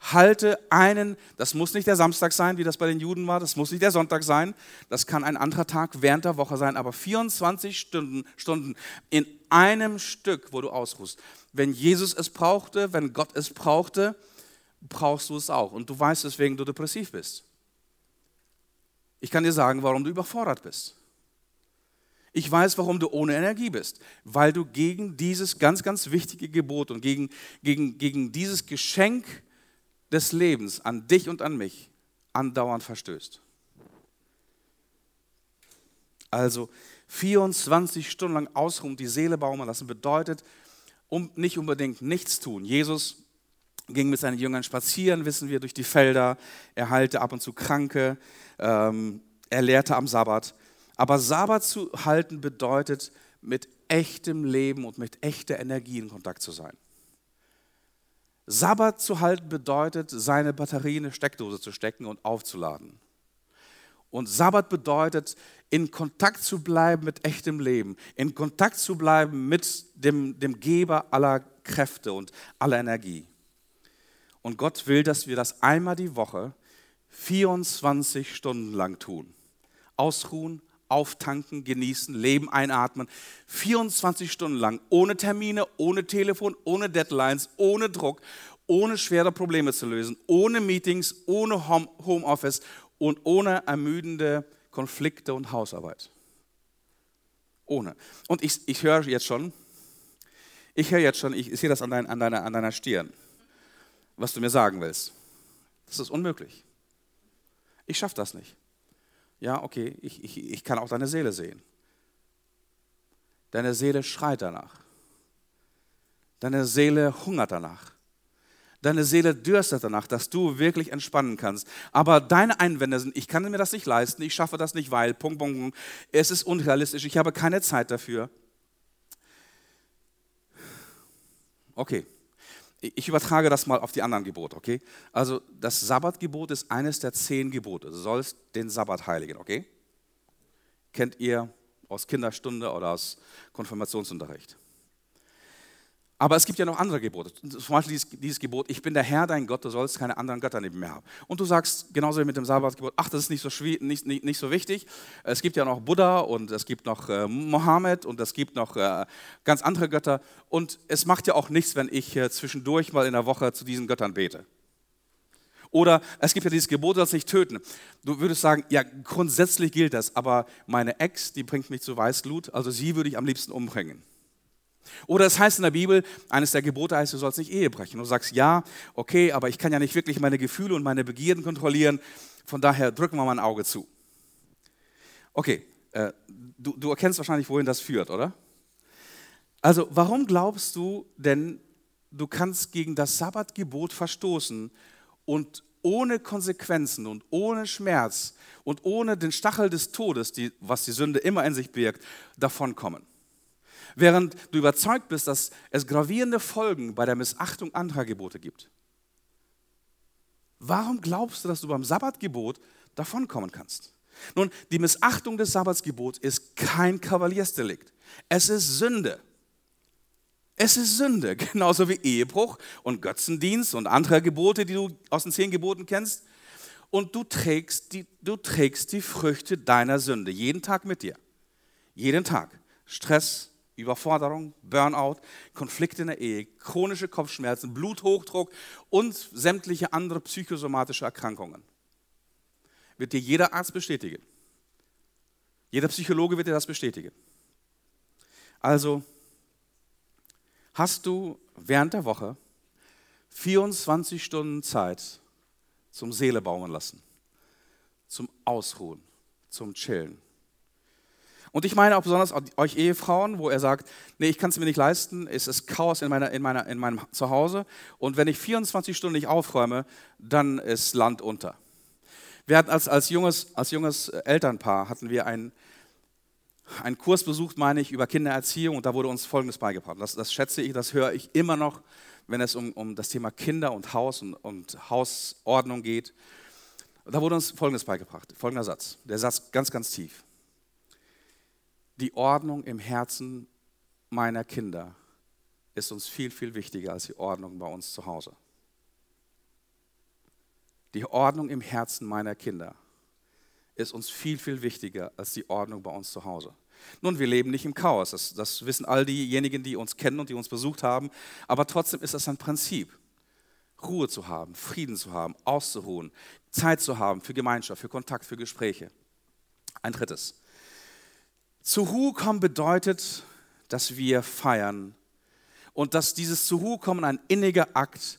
halte einen, das muss nicht der Samstag sein, wie das bei den Juden war, das muss nicht der Sonntag sein, das kann ein anderer Tag während der Woche sein, aber 24 Stunden, Stunden in einem Stück, wo du ausruhst. Wenn Jesus es brauchte, wenn Gott es brauchte, brauchst du es auch. Und du weißt, weswegen du depressiv bist. Ich kann dir sagen, warum du überfordert bist. Ich weiß, warum du ohne Energie bist, weil du gegen dieses ganz, ganz wichtige Gebot und gegen, gegen, gegen dieses Geschenk des Lebens an dich und an mich andauernd verstößt. Also 24 Stunden lang ausruhen, die Seele baumeln lassen, bedeutet um, nicht unbedingt nichts tun. Jesus ging mit seinen Jüngern spazieren, wissen wir, durch die Felder. Er heilte ab und zu Kranke. Ähm, er lehrte am Sabbat. Aber Sabbat zu halten bedeutet, mit echtem Leben und mit echter Energie in Kontakt zu sein. Sabbat zu halten bedeutet, seine Batterie in eine Steckdose zu stecken und aufzuladen. Und Sabbat bedeutet, in Kontakt zu bleiben mit echtem Leben, in Kontakt zu bleiben mit dem, dem Geber aller Kräfte und aller Energie. Und Gott will, dass wir das einmal die Woche 24 Stunden lang tun. Ausruhen, auftanken, genießen, Leben einatmen. 24 Stunden lang, ohne Termine, ohne Telefon, ohne Deadlines, ohne Druck, ohne schwere Probleme zu lösen, ohne Meetings, ohne Homeoffice und ohne ermüdende Konflikte und Hausarbeit. Ohne. Und ich, ich höre jetzt schon, ich höre jetzt schon, ich sehe das an, dein, an, deiner, an deiner Stirn was du mir sagen willst. Das ist unmöglich. Ich schaffe das nicht. Ja, okay, ich, ich, ich kann auch deine Seele sehen. Deine Seele schreit danach. Deine Seele hungert danach. Deine Seele dürstet danach, dass du wirklich entspannen kannst. Aber deine Einwände sind, ich kann mir das nicht leisten, ich schaffe das nicht, weil, Punkt, Punkt, Punkt, es ist unrealistisch, ich habe keine Zeit dafür. Okay, ich übertrage das mal auf die anderen Gebote, okay? Also das Sabbatgebot ist eines der zehn Gebote. Du sollst den Sabbat heiligen, okay? Kennt ihr aus Kinderstunde oder aus Konfirmationsunterricht? Aber es gibt ja noch andere Gebote. Zum Beispiel dieses, dieses, Gebot, ich bin der Herr, dein Gott, du sollst keine anderen Götter neben mir haben. Und du sagst, genauso wie mit dem Sabbatgebot, ach, das ist nicht so, nicht, nicht, nicht so wichtig. Es gibt ja noch Buddha und es gibt noch äh, Mohammed und es gibt noch äh, ganz andere Götter. Und es macht ja auch nichts, wenn ich äh, zwischendurch mal in der Woche zu diesen Göttern bete. Oder es gibt ja dieses Gebot, das nicht töten. Du würdest sagen, ja, grundsätzlich gilt das, aber meine Ex, die bringt mich zu Weißglut, also sie würde ich am liebsten umbringen. Oder es heißt in der Bibel, eines der Gebote heißt, du sollst nicht Ehe brechen. Du sagst, ja, okay, aber ich kann ja nicht wirklich meine Gefühle und meine Begierden kontrollieren. Von daher drücken wir mal ein Auge zu. Okay, äh, du, du erkennst wahrscheinlich, wohin das führt, oder? Also, warum glaubst du denn, du kannst gegen das Sabbatgebot verstoßen und ohne Konsequenzen und ohne Schmerz und ohne den Stachel des Todes, die, was die Sünde immer in sich birgt, davonkommen? Während du überzeugt bist, dass es gravierende Folgen bei der Missachtung anderer Gebote gibt. Warum glaubst du, dass du beim Sabbatgebot davonkommen kannst? Nun, die Missachtung des Sabbatsgebots ist kein Kavaliersdelikt. Es ist Sünde. Es ist Sünde, genauso wie Ehebruch und Götzendienst und andere Gebote, die du aus den zehn Geboten kennst. Und du trägst die, du trägst die Früchte deiner Sünde jeden Tag mit dir. Jeden Tag. Stress, Überforderung, Burnout, Konflikte in der Ehe, chronische Kopfschmerzen, Bluthochdruck und sämtliche andere psychosomatische Erkrankungen. Wird dir jeder Arzt bestätigen. Jeder Psychologe wird dir das bestätigen. Also hast du während der Woche 24 Stunden Zeit zum Seele bauen lassen, zum Ausruhen, zum Chillen und ich meine auch besonders euch Ehefrauen, wo er sagt, nee, ich kann es mir nicht leisten, es ist Chaos in, meiner, in, meiner, in meinem Zuhause und wenn ich 24 Stunden nicht aufräume, dann ist Land unter. Wir hatten als, als, junges, als junges Elternpaar hatten wir einen, einen Kurs besucht, meine ich, über Kindererziehung und da wurde uns Folgendes beigebracht. Das, das schätze ich, das höre ich immer noch, wenn es um, um das Thema Kinder und Haus und, und Hausordnung geht. Da wurde uns Folgendes beigebracht, folgender Satz, der Satz ganz, ganz tief die Ordnung im Herzen meiner Kinder ist uns viel, viel wichtiger als die Ordnung bei uns zu Hause. Die Ordnung im Herzen meiner Kinder ist uns viel, viel wichtiger als die Ordnung bei uns zu Hause. Nun, wir leben nicht im Chaos, das, das wissen all diejenigen, die uns kennen und die uns besucht haben, aber trotzdem ist das ein Prinzip. Ruhe zu haben, Frieden zu haben, auszuruhen, Zeit zu haben für Gemeinschaft, für Kontakt, für Gespräche. Ein drittes. Zur Ruhe kommen bedeutet, dass wir feiern und dass dieses zur Ruhe kommen ein inniger Akt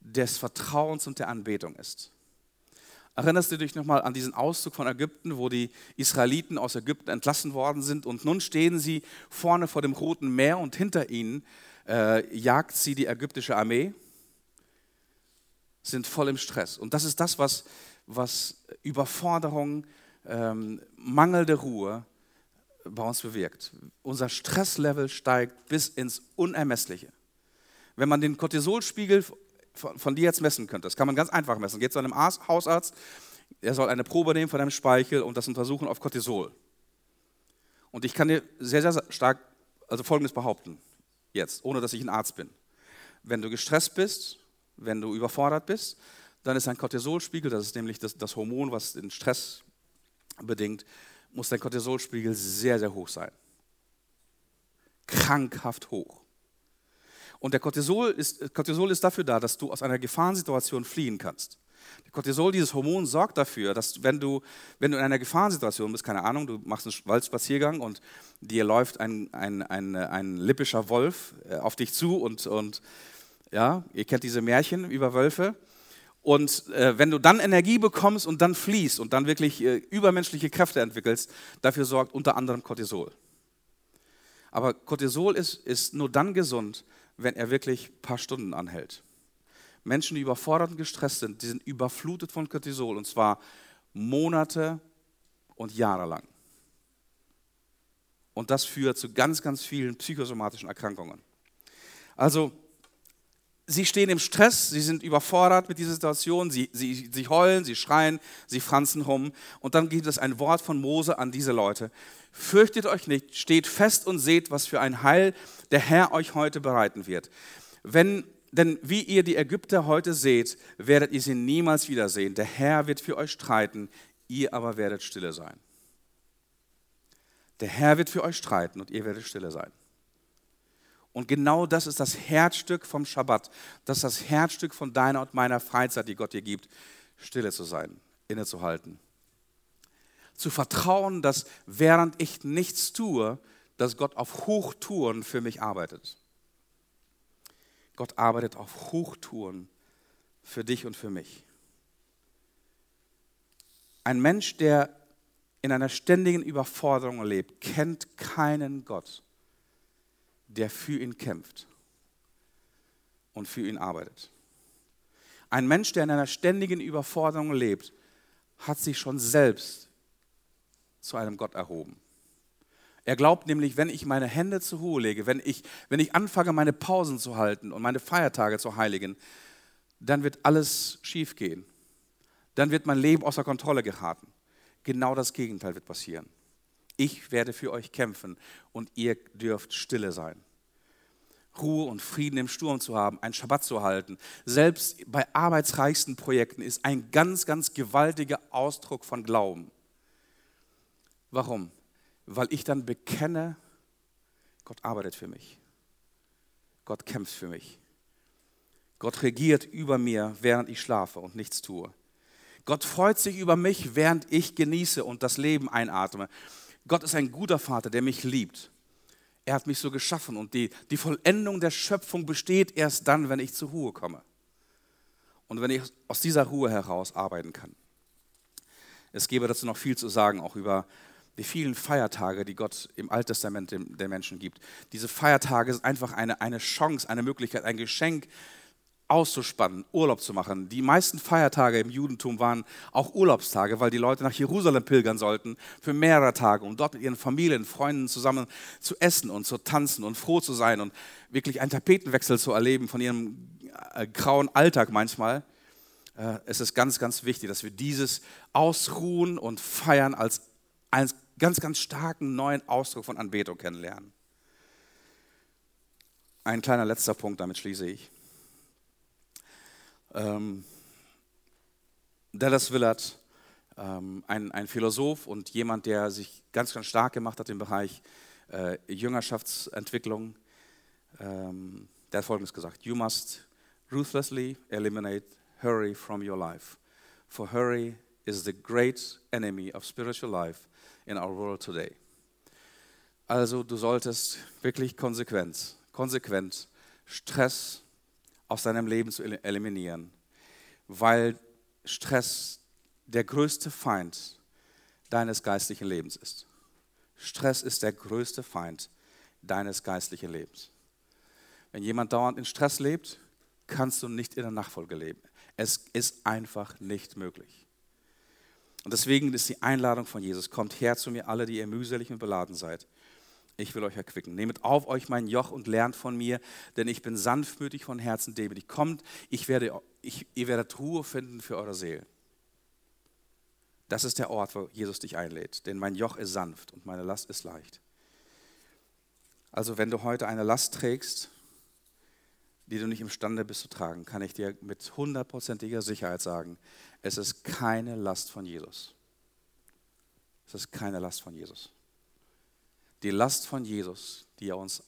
des Vertrauens und der Anbetung ist. Erinnerst du dich nochmal an diesen Auszug von Ägypten, wo die Israeliten aus Ägypten entlassen worden sind und nun stehen sie vorne vor dem Roten Meer und hinter ihnen äh, jagt sie die ägyptische Armee, sind voll im Stress. Und das ist das, was, was Überforderung, ähm, mangelnde Ruhe bei uns bewirkt. Unser Stresslevel steigt bis ins Unermessliche. Wenn man den Cortisolspiegel von, von dir jetzt messen könnte, das kann man ganz einfach messen. Geht zu einem Hausarzt, er soll eine Probe nehmen von deinem Speichel und das untersuchen auf Cortisol. Und ich kann dir sehr, sehr stark, also Folgendes behaupten, jetzt, ohne dass ich ein Arzt bin. Wenn du gestresst bist, wenn du überfordert bist, dann ist dein Cortisolspiegel, das ist nämlich das, das Hormon, was den Stress bedingt, muss dein Cortisolspiegel sehr, sehr hoch sein. Krankhaft hoch. Und der Cortisol ist, Cortisol ist dafür da, dass du aus einer Gefahrensituation fliehen kannst. Der Cortisol, dieses Hormon, sorgt dafür, dass wenn du, wenn du in einer Gefahrensituation bist, keine Ahnung, du machst einen Waldspaziergang und dir läuft ein, ein, ein, ein lippischer Wolf äh, auf dich zu und, und ja, ihr kennt diese Märchen über Wölfe. Und äh, wenn du dann Energie bekommst und dann fließt und dann wirklich äh, übermenschliche Kräfte entwickelst, dafür sorgt unter anderem Cortisol. Aber Cortisol ist, ist nur dann gesund, wenn er wirklich ein paar Stunden anhält. Menschen, die überfordert und gestresst sind, die sind überflutet von Cortisol und zwar Monate und Jahre lang. Und das führt zu ganz, ganz vielen psychosomatischen Erkrankungen. Also sie stehen im Stress, sie sind überfordert mit dieser Situation, sie, sie, sie heulen, sie schreien, sie franzen rum. Und dann gibt es ein Wort von Mose an diese Leute. Fürchtet euch nicht, steht fest und seht, was für ein Heil der Herr euch heute bereiten wird. Wenn, denn wie ihr die Ägypter heute seht, werdet ihr sie niemals wiedersehen. Der Herr wird für euch streiten, ihr aber werdet stille sein. Der Herr wird für euch streiten und ihr werdet stille sein. Und genau das ist das Herzstück vom Schabbat. Das ist das Herzstück von deiner und meiner Freizeit, die Gott dir gibt, stille zu sein, innezuhalten. Zu vertrauen, dass während ich nichts tue, dass Gott auf Hochtouren für mich arbeitet. Gott arbeitet auf Hochtouren für dich und für mich. Ein Mensch, der in einer ständigen Überforderung lebt, kennt keinen Gott der für ihn kämpft und für ihn arbeitet. Ein Mensch, der in einer ständigen Überforderung lebt, hat sich schon selbst zu einem Gott erhoben. Er glaubt nämlich, wenn ich meine Hände zur Ruhe lege, wenn ich, wenn ich anfange, meine Pausen zu halten und meine Feiertage zu heiligen, dann wird alles schiefgehen. Dann wird mein Leben außer Kontrolle geraten. Genau das Gegenteil wird passieren. Ich werde für euch kämpfen und ihr dürft stille sein. Ruhe und Frieden im Sturm zu haben, einen Schabbat zu halten, selbst bei arbeitsreichsten Projekten, ist ein ganz, ganz gewaltiger Ausdruck von Glauben. Warum? Weil ich dann bekenne, Gott arbeitet für mich. Gott kämpft für mich. Gott regiert über mir, während ich schlafe und nichts tue. Gott freut sich über mich, während ich genieße und das Leben einatme. Gott ist ein guter Vater, der mich liebt. Er hat mich so geschaffen und die, die Vollendung der Schöpfung besteht erst dann, wenn ich zur Ruhe komme. Und wenn ich aus dieser Ruhe heraus arbeiten kann. Es gäbe dazu noch viel zu sagen, auch über die vielen Feiertage, die Gott im Alttestament den Menschen gibt. Diese Feiertage sind einfach eine, eine Chance, eine Möglichkeit, ein Geschenk auszuspannen, Urlaub zu machen. Die meisten Feiertage im Judentum waren auch Urlaubstage, weil die Leute nach Jerusalem pilgern sollten für mehrere Tage, um dort mit ihren Familien, Freunden zusammen zu essen und zu tanzen und froh zu sein und wirklich einen Tapetenwechsel zu erleben von ihrem äh, grauen Alltag manchmal. Äh, es ist ganz, ganz wichtig, dass wir dieses Ausruhen und Feiern als einen ganz, ganz starken neuen Ausdruck von Anbetung kennenlernen. Ein kleiner letzter Punkt, damit schließe ich. Ähm, Dallas Willard, ähm, ein, ein, Philosoph und jemand, der sich ganz, ganz stark gemacht hat im Bereich äh, Jüngerschaftsentwicklung, ähm, der hat Folgendes gesagt: You must ruthlessly eliminate hurry from your life, for hurry is the great enemy of spiritual life in our world today. Also du solltest wirklich konsequent, konsequent Stress aus deinem Leben zu eliminieren, weil Stress der größte Feind deines geistlichen Lebens ist. Stress ist der größte Feind deines geistlichen Lebens. Wenn jemand dauernd in Stress lebt, kannst du nicht in der Nachfolge leben. Es ist einfach nicht möglich. Und deswegen ist die Einladung von Jesus, kommt her zu mir alle, die ihr mühselig und beladen seid. Ich will euch erquicken. Nehmet auf euch mein Joch und lernt von mir, denn ich bin sanftmütig von Herzen demütig. Kommt, ich werde, ich, ihr werdet Ruhe finden für eure Seele. Das ist der Ort, wo Jesus dich einlädt, denn mein Joch ist sanft und meine Last ist leicht. Also wenn du heute eine Last trägst, die du nicht imstande bist zu tragen, kann ich dir mit hundertprozentiger Sicherheit sagen, es ist keine Last von Jesus. Es ist keine Last von Jesus. Die Last von Jesus, die er uns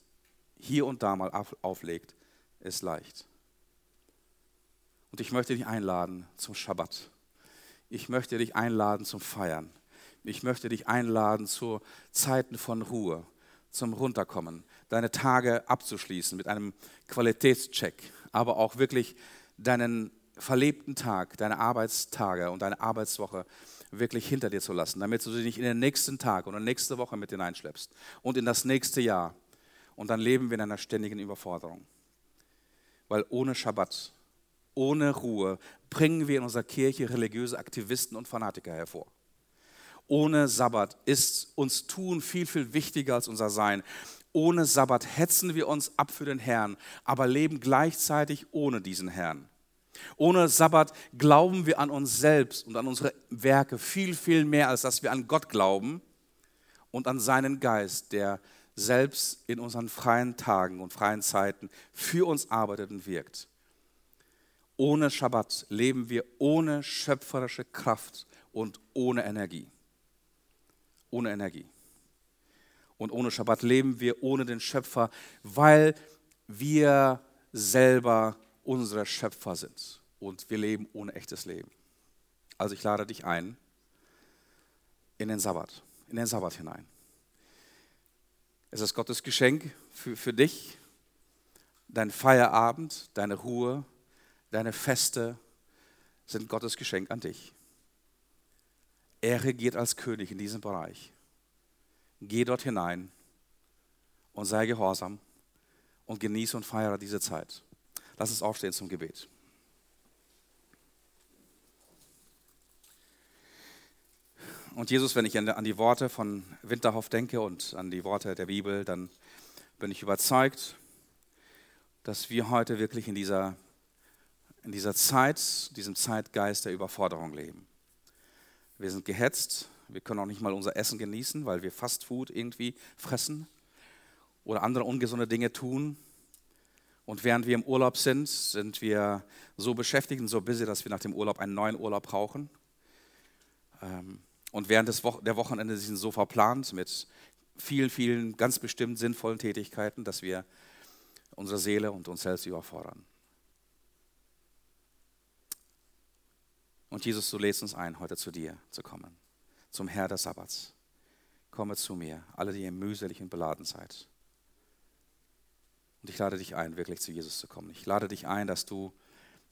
hier und da mal auflegt, ist leicht. Und ich möchte dich einladen zum Schabbat. Ich möchte dich einladen zum Feiern. Ich möchte dich einladen zu Zeiten von Ruhe, zum Runterkommen, deine Tage abzuschließen mit einem Qualitätscheck, aber auch wirklich deinen verlebten Tag, deine Arbeitstage und deine Arbeitswoche wirklich hinter dir zu lassen, damit du sie nicht in den nächsten Tag oder nächste Woche mit hineinschleppst und in das nächste Jahr. Und dann leben wir in einer ständigen Überforderung. Weil ohne Schabbat, ohne Ruhe bringen wir in unserer Kirche religiöse Aktivisten und Fanatiker hervor. Ohne Sabbat ist uns Tun viel, viel wichtiger als unser Sein. Ohne Sabbat hetzen wir uns ab für den Herrn, aber leben gleichzeitig ohne diesen Herrn. Ohne Sabbat glauben wir an uns selbst und an unsere Werke viel, viel mehr, als dass wir an Gott glauben und an seinen Geist, der selbst in unseren freien Tagen und freien Zeiten für uns arbeitet und wirkt. Ohne Schabbat leben wir ohne schöpferische Kraft und ohne Energie. Ohne Energie. Und ohne Schabbat leben wir ohne den Schöpfer, weil wir selber unsere Schöpfer sind. Und wir leben ohne echtes Leben. Also ich lade dich ein in den Sabbat, in den Sabbat hinein. Es ist Gottes Geschenk für, für dich, dein Feierabend, deine Ruhe, deine Feste sind Gottes Geschenk an dich. Er regiert als König in diesem Bereich. Geh dort hinein und sei gehorsam und genieße und feiere diese Zeit. Lass uns aufstehen zum Gebet. Und Jesus, wenn ich an die Worte von Winterhoff denke und an die Worte der Bibel, dann bin ich überzeugt, dass wir heute wirklich in dieser in dieser Zeit, diesem Zeitgeist der Überforderung leben. Wir sind gehetzt, wir können auch nicht mal unser Essen genießen, weil wir Fastfood irgendwie fressen oder andere ungesunde Dinge tun. Und während wir im Urlaub sind, sind wir so beschäftigt und so busy, dass wir nach dem Urlaub einen neuen Urlaub brauchen. Ähm, und während des Wo der Wochenende sind so verplant mit vielen, vielen ganz bestimmt sinnvollen Tätigkeiten, dass wir unsere Seele und uns selbst überfordern. Und Jesus, du lädst uns ein, heute zu dir zu kommen, zum Herr des Sabbats. Komme zu mir, alle, die ihr mühselig und beladen seid. Und ich lade dich ein, wirklich zu Jesus zu kommen. Ich lade dich ein, dass du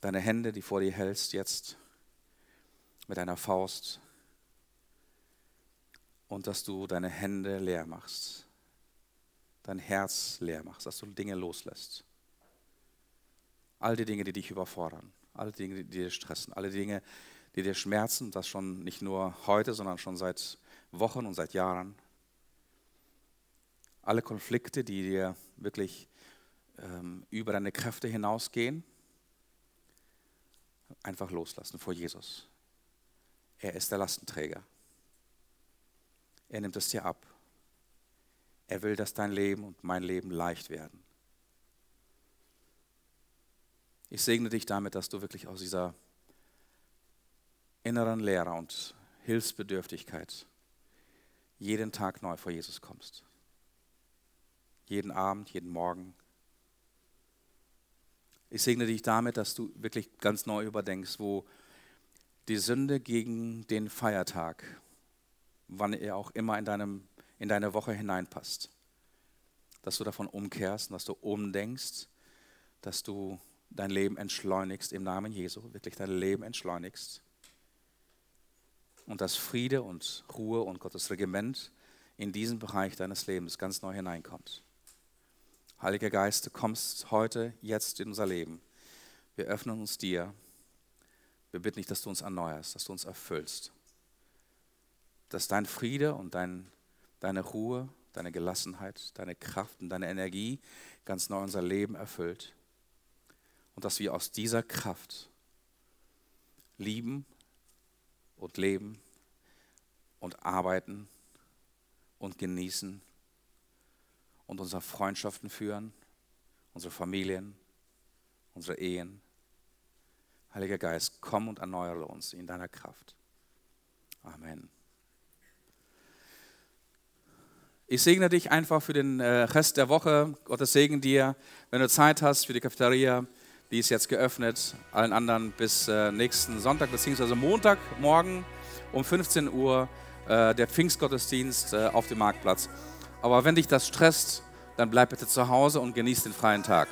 deine Hände, die vor dir hältst, jetzt mit deiner Faust und dass du deine Hände leer machst, dein Herz leer machst, dass du Dinge loslässt. All die Dinge, die dich überfordern, alle Dinge, die dir stressen, alle Dinge, die dir schmerzen, das schon nicht nur heute, sondern schon seit Wochen und seit Jahren. Alle Konflikte, die dir wirklich über deine Kräfte hinausgehen, einfach loslassen vor Jesus. Er ist der Lastenträger. Er nimmt es dir ab. Er will, dass dein Leben und mein Leben leicht werden. Ich segne dich damit, dass du wirklich aus dieser inneren Leere und Hilfsbedürftigkeit jeden Tag neu vor Jesus kommst. Jeden Abend, jeden Morgen. Ich segne dich damit, dass du wirklich ganz neu überdenkst, wo die Sünde gegen den Feiertag, wann er auch immer in, deinem, in deine Woche hineinpasst, dass du davon umkehrst und dass du umdenkst, dass du dein Leben entschleunigst im Namen Jesu, wirklich dein Leben entschleunigst und dass Friede und Ruhe und Gottes Regiment in diesen Bereich deines Lebens ganz neu hineinkommt. Heiliger Geist, du kommst heute, jetzt in unser Leben. Wir öffnen uns dir. Wir bitten dich, dass du uns erneuerst, dass du uns erfüllst. Dass dein Friede und dein, deine Ruhe, deine Gelassenheit, deine Kraft und deine Energie ganz neu unser Leben erfüllt. Und dass wir aus dieser Kraft lieben und leben und arbeiten und genießen und unsere Freundschaften führen, unsere Familien, unsere Ehen. Heiliger Geist, komm und erneuere uns in deiner Kraft. Amen. Ich segne dich einfach für den äh, Rest der Woche. Gottes Segen dir. Wenn du Zeit hast für die Cafeteria, die ist jetzt geöffnet. Allen anderen bis äh, nächsten Sonntag bzw. Montagmorgen um 15 Uhr äh, der Pfingstgottesdienst auf dem Marktplatz. Aber wenn dich das stresst, dann bleib bitte zu Hause und genieß den freien Tag.